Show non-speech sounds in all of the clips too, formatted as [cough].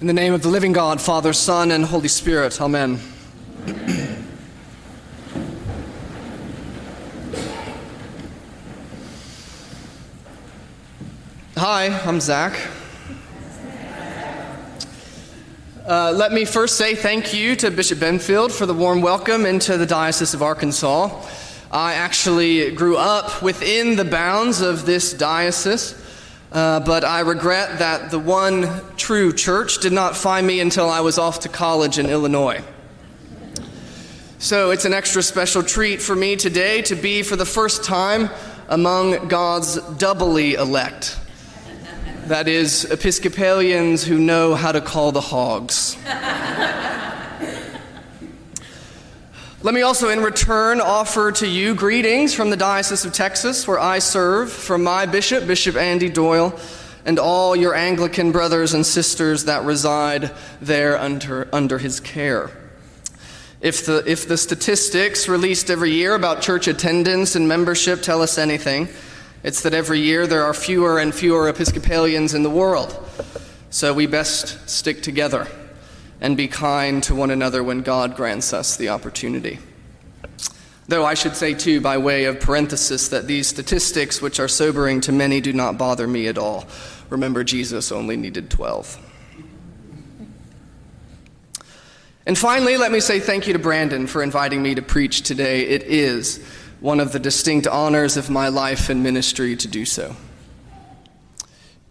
In the name of the living God, Father, Son, and Holy Spirit, Amen. Hi, I'm Zach. Uh, let me first say thank you to Bishop Benfield for the warm welcome into the Diocese of Arkansas. I actually grew up within the bounds of this diocese, uh, but I regret that the one true church did not find me until I was off to college in Illinois. So it's an extra special treat for me today to be, for the first time, among God's doubly elect. That is, Episcopalians who know how to call the hogs. [laughs] Let me also, in return, offer to you greetings from the Diocese of Texas, where I serve, from my bishop, Bishop Andy Doyle, and all your Anglican brothers and sisters that reside there under, under his care. If the, if the statistics released every year about church attendance and membership tell us anything, it's that every year there are fewer and fewer Episcopalians in the world. So we best stick together and be kind to one another when God grants us the opportunity. Though I should say, too, by way of parenthesis, that these statistics, which are sobering to many, do not bother me at all. Remember, Jesus only needed 12. And finally, let me say thank you to Brandon for inviting me to preach today. It is one of the distinct honors of my life and ministry to do so.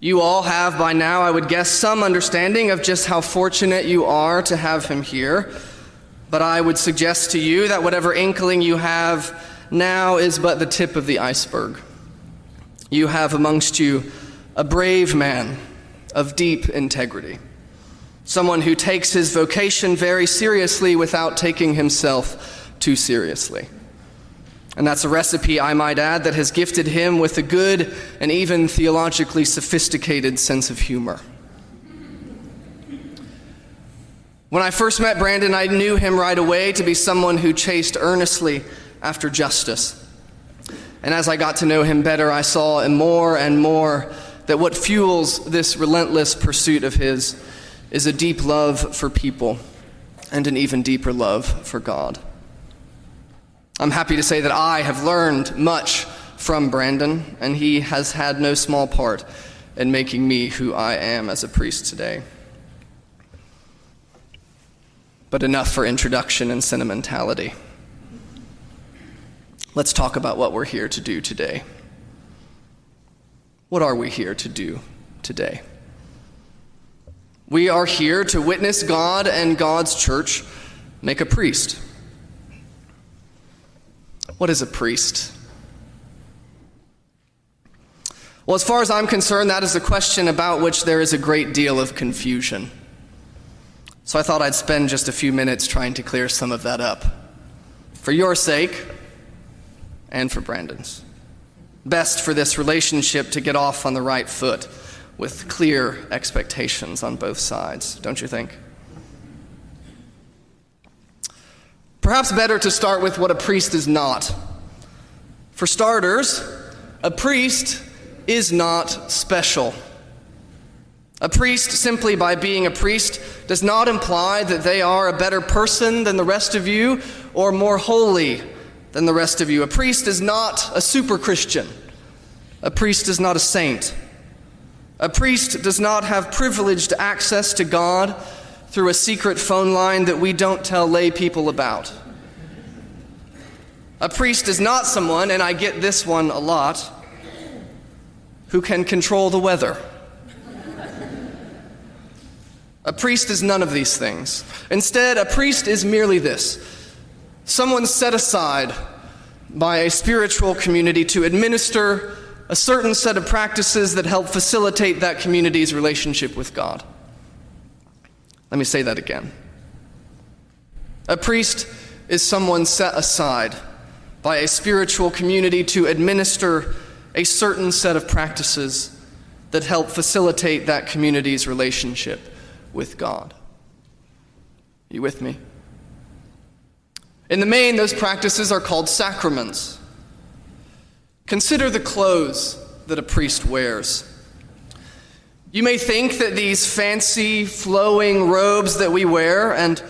You all have by now, I would guess, some understanding of just how fortunate you are to have him here. But I would suggest to you that whatever inkling you have now is but the tip of the iceberg. You have amongst you a brave man of deep integrity, someone who takes his vocation very seriously without taking himself too seriously. And that's a recipe, I might add, that has gifted him with a good and even theologically sophisticated sense of humor. When I first met Brandon, I knew him right away to be someone who chased earnestly after justice. And as I got to know him better, I saw more and more that what fuels this relentless pursuit of his is a deep love for people and an even deeper love for God. I'm happy to say that I have learned much from Brandon, and he has had no small part in making me who I am as a priest today. But enough for introduction and sentimentality. Let's talk about what we're here to do today. What are we here to do today? We are here to witness God and God's church make a priest. What is a priest? Well, as far as I'm concerned, that is a question about which there is a great deal of confusion. So I thought I'd spend just a few minutes trying to clear some of that up. For your sake, and for Brandon's. Best for this relationship to get off on the right foot with clear expectations on both sides, don't you think? Perhaps better to start with what a priest is not. For starters, a priest is not special. A priest, simply by being a priest, does not imply that they are a better person than the rest of you or more holy than the rest of you. A priest is not a super Christian. A priest is not a saint. A priest does not have privileged access to God through a secret phone line that we don't tell lay people about. A priest is not someone, and I get this one a lot, who can control the weather. A priest is none of these things. Instead, a priest is merely this someone set aside by a spiritual community to administer a certain set of practices that help facilitate that community's relationship with God. Let me say that again. A priest is someone set aside by a spiritual community to administer a certain set of practices that help facilitate that community's relationship with God. Are you with me? In the main, those practices are called sacraments. Consider the clothes that a priest wears. You may think that these fancy, flowing robes that we wear, and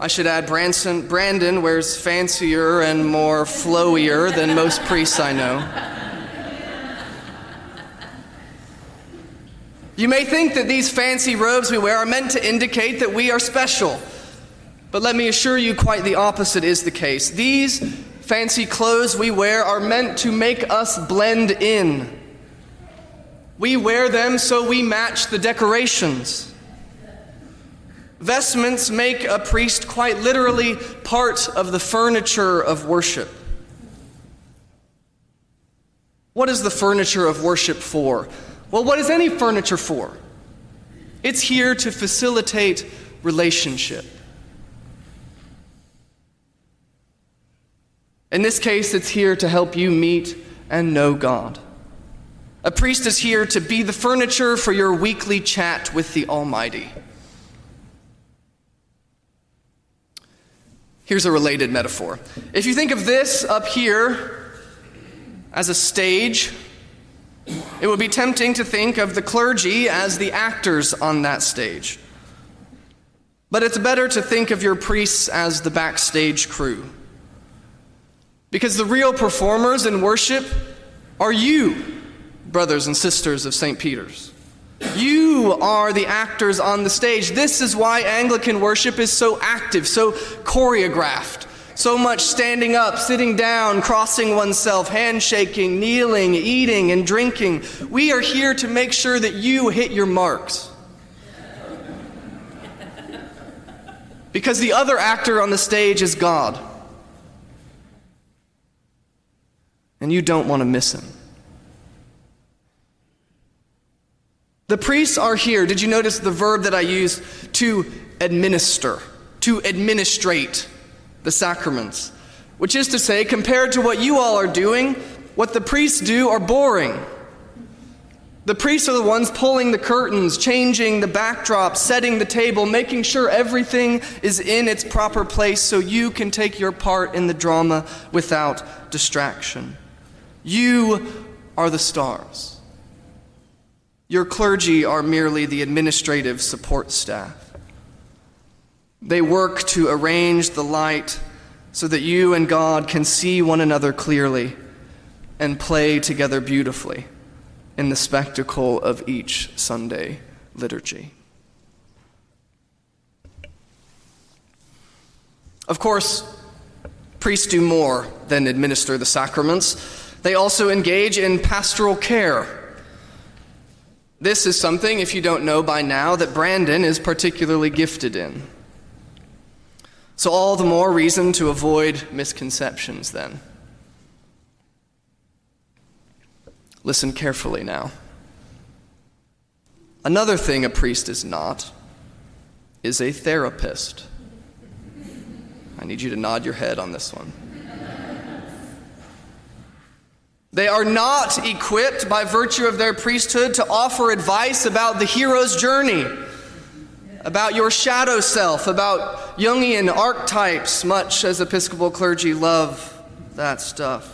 I should add, Branson, Brandon wears fancier and more flowier than most priests I know. You may think that these fancy robes we wear are meant to indicate that we are special. But let me assure you, quite the opposite is the case. These fancy clothes we wear are meant to make us blend in. We wear them so we match the decorations. Vestments make a priest quite literally part of the furniture of worship. What is the furniture of worship for? Well, what is any furniture for? It's here to facilitate relationship. In this case, it's here to help you meet and know God. A priest is here to be the furniture for your weekly chat with the Almighty. Here's a related metaphor. If you think of this up here as a stage, it would be tempting to think of the clergy as the actors on that stage. But it's better to think of your priests as the backstage crew. Because the real performers in worship are you, brothers and sisters of St. Peter's. You are the actors on the stage. This is why Anglican worship is so active, so choreographed. So much standing up, sitting down, crossing oneself, handshaking, kneeling, eating, and drinking. We are here to make sure that you hit your marks. Because the other actor on the stage is God. And you don't want to miss him. The priests are here. Did you notice the verb that I used? To administer, to administrate the sacraments, which is to say, compared to what you all are doing, what the priests do are boring. The priests are the ones pulling the curtains, changing the backdrop, setting the table, making sure everything is in its proper place so you can take your part in the drama without distraction. You are the stars. Your clergy are merely the administrative support staff. They work to arrange the light so that you and God can see one another clearly and play together beautifully in the spectacle of each Sunday liturgy. Of course, priests do more than administer the sacraments. They also engage in pastoral care. This is something, if you don't know by now, that Brandon is particularly gifted in. So, all the more reason to avoid misconceptions then. Listen carefully now. Another thing a priest is not is a therapist. I need you to nod your head on this one. They are not equipped by virtue of their priesthood to offer advice about the hero's journey about your shadow self, about Jungian archetypes, much as Episcopal clergy love that stuff.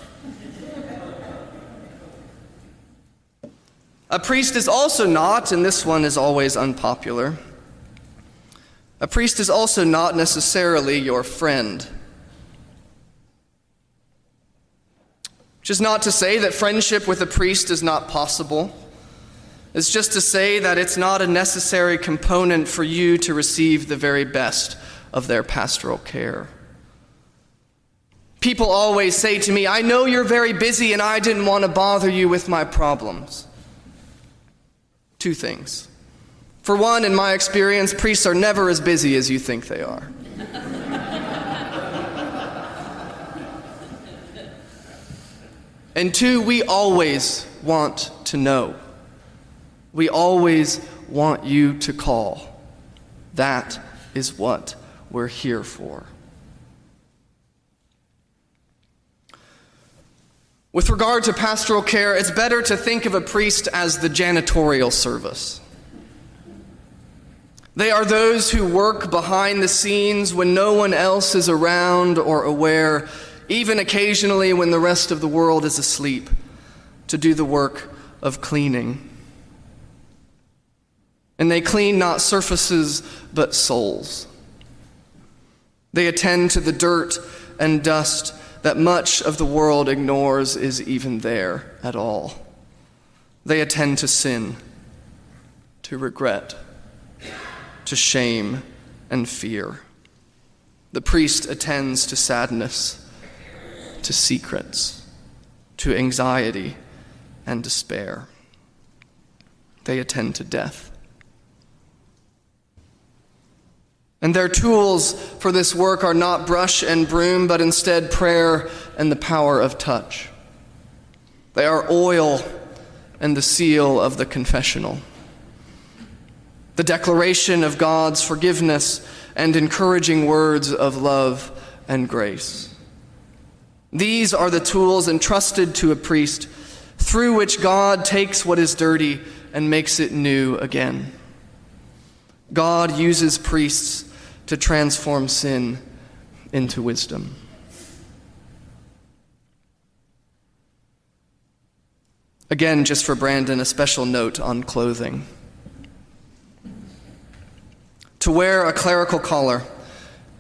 A priest is also not, and this one is always unpopular, a priest is also not necessarily your friend. Is not to say that friendship with a priest is not possible. It's just to say that it's not a necessary component for you to receive the very best of their pastoral care. People always say to me, I know you're very busy and I didn't want to bother you with my problems. Two things. For one, in my experience, priests are never as busy as you think they are. And two, we always want to know. We always want you to call. That is what we're here for. With regard to pastoral care, it's better to think of a priest as the janitorial service. They are those who work behind the scenes when no one else is around or aware, even occasionally when the rest of the world is asleep, to do the work of cleaning. And they clean not surfaces, but souls. They attend to the dirt and dust that much of the world ignores is even there at all. They attend to sin, to regret, to shame and fear. The priest attends to sadness, to secrets, to anxiety and despair. They attend to death. And their tools for this work are not brush and broom, but instead prayer and the power of touch. They are oil and the seal of the confessional. The declaration of God's forgiveness and encouraging words of love and grace. These are the tools entrusted to a priest through which God takes what is dirty and makes it new again. God uses priests to transform sin into wisdom. Again, just for Brandon, a special note on clothing. To wear a clerical collar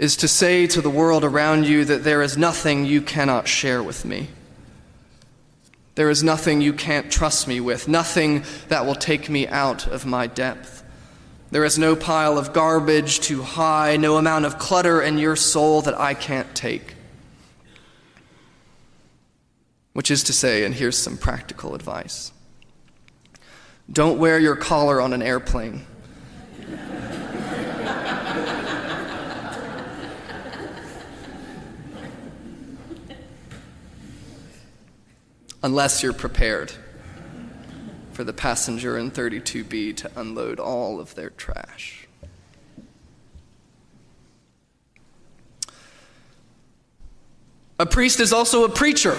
is to say to the world around you that there is nothing you cannot share with me. There is nothing you can't trust me with, nothing that will take me out of my depth. There is no pile of garbage too high, no amount of clutter in your soul that I can't take. Which is to say, and here's some practical advice don't wear your collar on an airplane. Unless you're prepared for the passenger in 32B to unload all of their trash. A priest is also a preacher.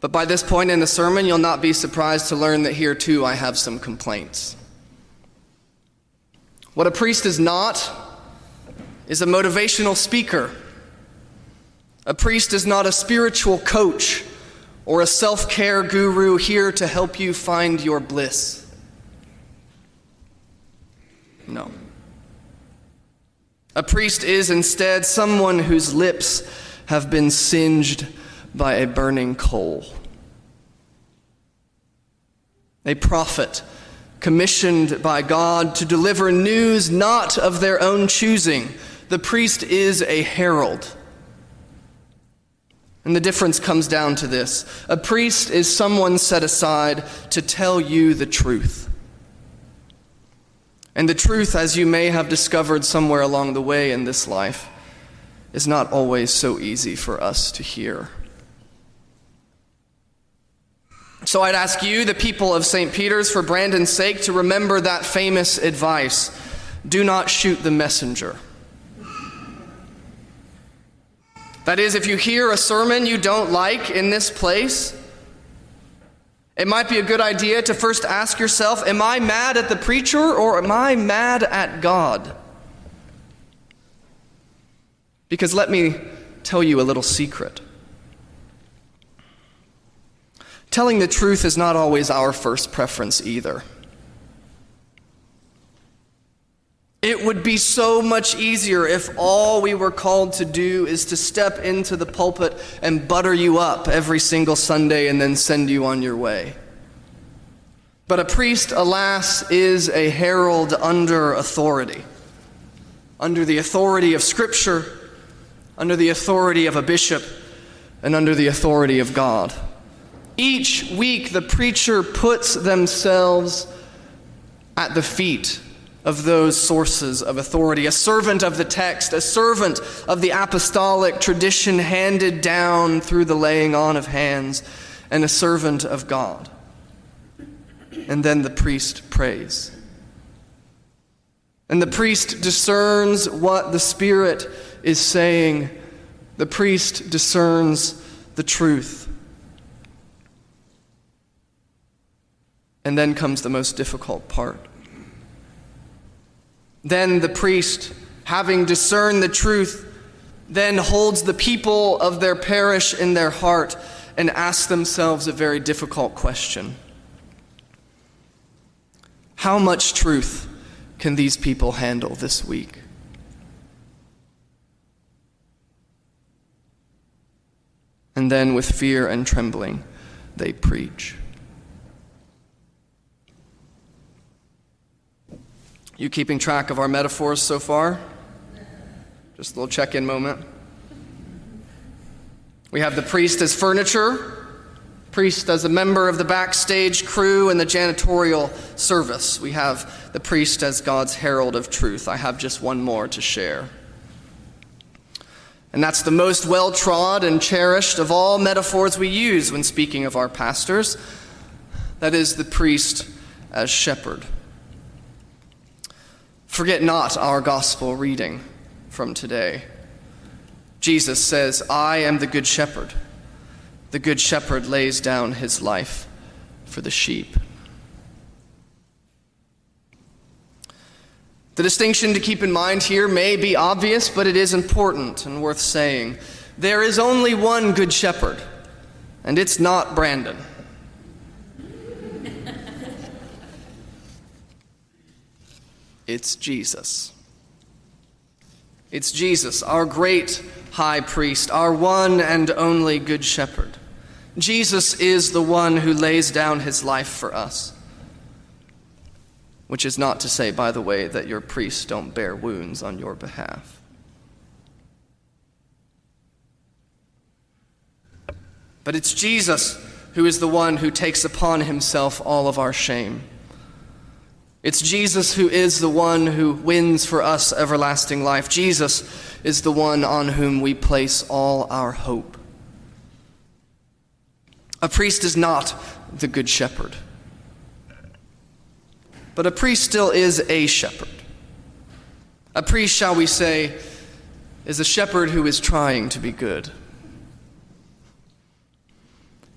But by this point in the sermon, you'll not be surprised to learn that here too I have some complaints. What a priest is not is a motivational speaker. A priest is not a spiritual coach or a self care guru here to help you find your bliss. No. A priest is instead someone whose lips have been singed by a burning coal. A prophet commissioned by God to deliver news not of their own choosing. The priest is a herald and the difference comes down to this a priest is someone set aside to tell you the truth. And the truth, as you may have discovered somewhere along the way in this life, is not always so easy for us to hear. So I'd ask you, the people of St. Peter's, for Brandon's sake, to remember that famous advice do not shoot the messenger. That is, if you hear a sermon you don't like in this place, it might be a good idea to first ask yourself Am I mad at the preacher or am I mad at God? Because let me tell you a little secret. Telling the truth is not always our first preference either. It would be so much easier if all we were called to do is to step into the pulpit and butter you up every single Sunday and then send you on your way. But a priest, alas, is a herald under authority, under the authority of Scripture, under the authority of a bishop, and under the authority of God. Each week, the preacher puts themselves at the feet of those sources of authority, a servant of the text, a servant of the apostolic tradition handed down through the laying on of hands, and a servant of God. And then the priest prays. And the priest discerns what the Spirit is saying. The priest discerns the truth. And then comes the most difficult part. Then the priest, having discerned the truth, then holds the people of their parish in their heart and asks themselves a very difficult question How much truth can these people handle this week? And then, with fear and trembling, they preach. You keeping track of our metaphors so far? Just a little check in moment. We have the priest as furniture, priest as a member of the backstage crew and the janitorial service. We have the priest as God's herald of truth. I have just one more to share. And that's the most well trod and cherished of all metaphors we use when speaking of our pastors. That is the priest as shepherd. Forget not our gospel reading from today. Jesus says, I am the good shepherd. The good shepherd lays down his life for the sheep. The distinction to keep in mind here may be obvious, but it is important and worth saying. There is only one good shepherd, and it's not Brandon. It's Jesus. It's Jesus, our great high priest, our one and only good shepherd. Jesus is the one who lays down his life for us. Which is not to say, by the way, that your priests don't bear wounds on your behalf. But it's Jesus who is the one who takes upon himself all of our shame. It's Jesus who is the one who wins for us everlasting life. Jesus is the one on whom we place all our hope. A priest is not the good shepherd, but a priest still is a shepherd. A priest, shall we say, is a shepherd who is trying to be good.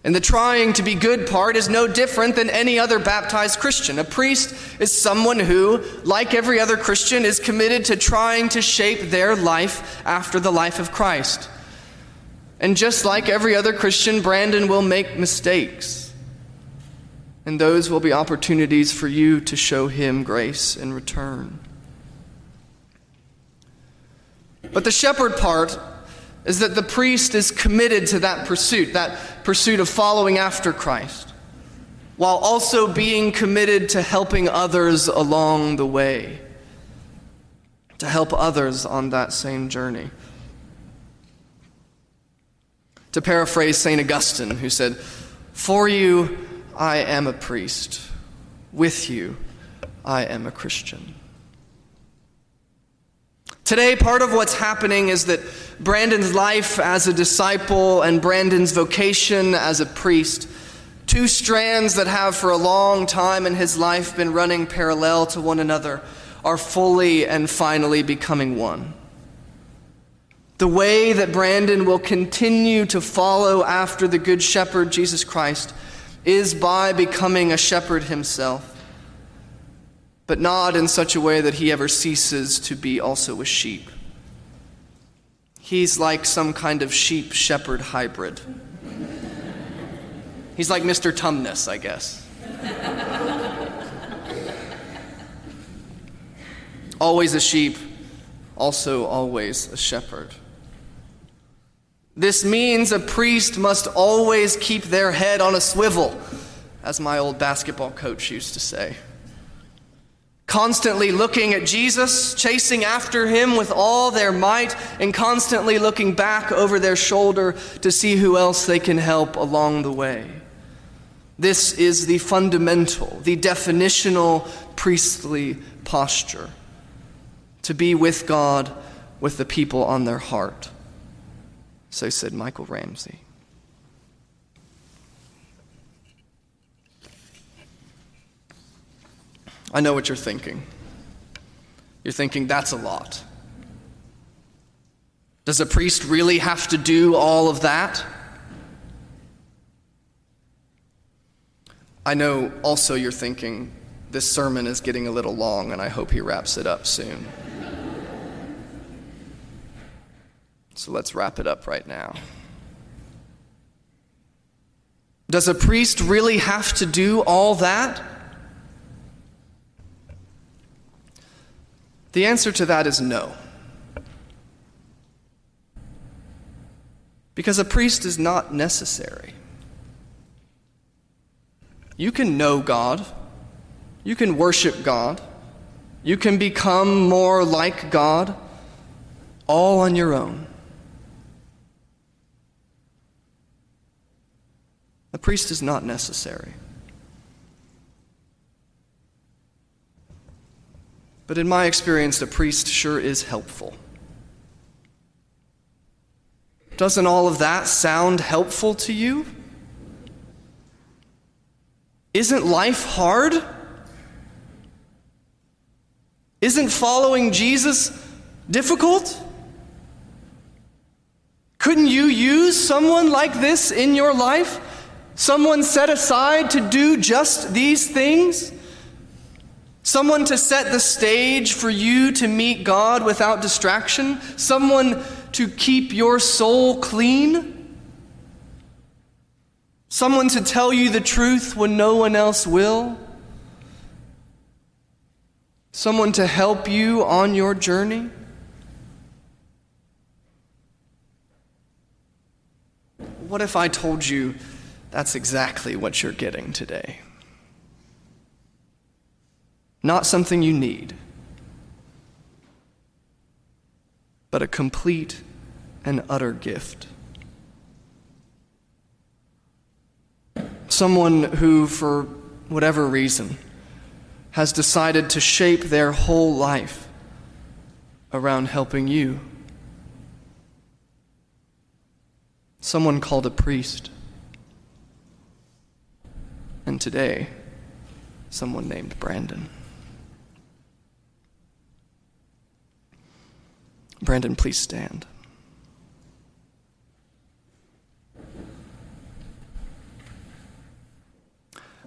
And the trying to be good part is no different than any other baptized Christian. A priest is someone who, like every other Christian, is committed to trying to shape their life after the life of Christ. And just like every other Christian, Brandon will make mistakes. And those will be opportunities for you to show him grace in return. But the shepherd part is that the priest is committed to that pursuit, that pursuit of following after Christ, while also being committed to helping others along the way, to help others on that same journey. To paraphrase St. Augustine, who said, For you I am a priest, with you I am a Christian. Today, part of what's happening is that Brandon's life as a disciple and Brandon's vocation as a priest, two strands that have for a long time in his life been running parallel to one another, are fully and finally becoming one. The way that Brandon will continue to follow after the Good Shepherd, Jesus Christ, is by becoming a shepherd himself but not in such a way that he ever ceases to be also a sheep. He's like some kind of sheep shepherd hybrid. He's like Mr. Tumnus, I guess. always a sheep, also always a shepherd. This means a priest must always keep their head on a swivel, as my old basketball coach used to say constantly looking at Jesus, chasing after him with all their might, and constantly looking back over their shoulder to see who else they can help along the way. This is the fundamental, the definitional priestly posture to be with God, with the people on their heart. So said Michael Ramsey. I know what you're thinking. You're thinking, that's a lot. Does a priest really have to do all of that? I know also you're thinking, this sermon is getting a little long, and I hope he wraps it up soon. so let's wrap it up right now. Does a priest really have to do all that? The answer to that is no. Because a priest is not necessary. You can know God, you can worship God, you can become more like God all on your own. A priest is not necessary. But in my experience, a priest sure is helpful. Doesn't all of that sound helpful to you? Isn't life hard? Isn't following Jesus difficult? Couldn't you use someone like this in your life? Someone set aside to do just these things? Someone to set the stage for you to meet God without distraction? Someone to keep your soul clean? Someone to tell you the truth when no one else will? Someone to help you on your journey? What if I told you that's exactly what you're getting today. Not something you need, but a complete and utter gift. Someone who, for whatever reason, has decided to shape their whole life around helping you. Someone called a priest and today, someone named Brandon. Brandon, please stand.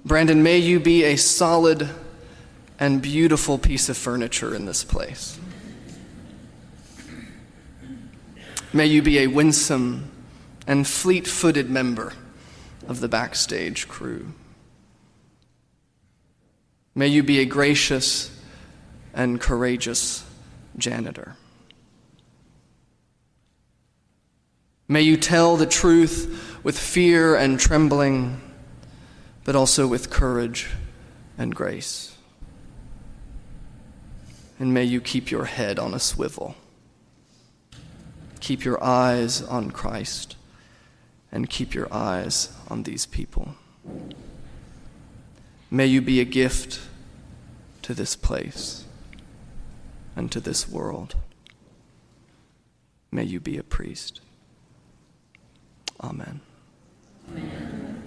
Brandon, may you be a solid and beautiful piece of furniture in this place. May you be a winsome and fleet footed member of the backstage crew. May you be a gracious and courageous janitor. May you tell the truth with fear and trembling, but also with courage and grace. And may you keep your head on a swivel. Keep your eyes on Christ and keep your eyes on these people. May you be a gift to this place and to this world. May you be a priest. Amen. Amen.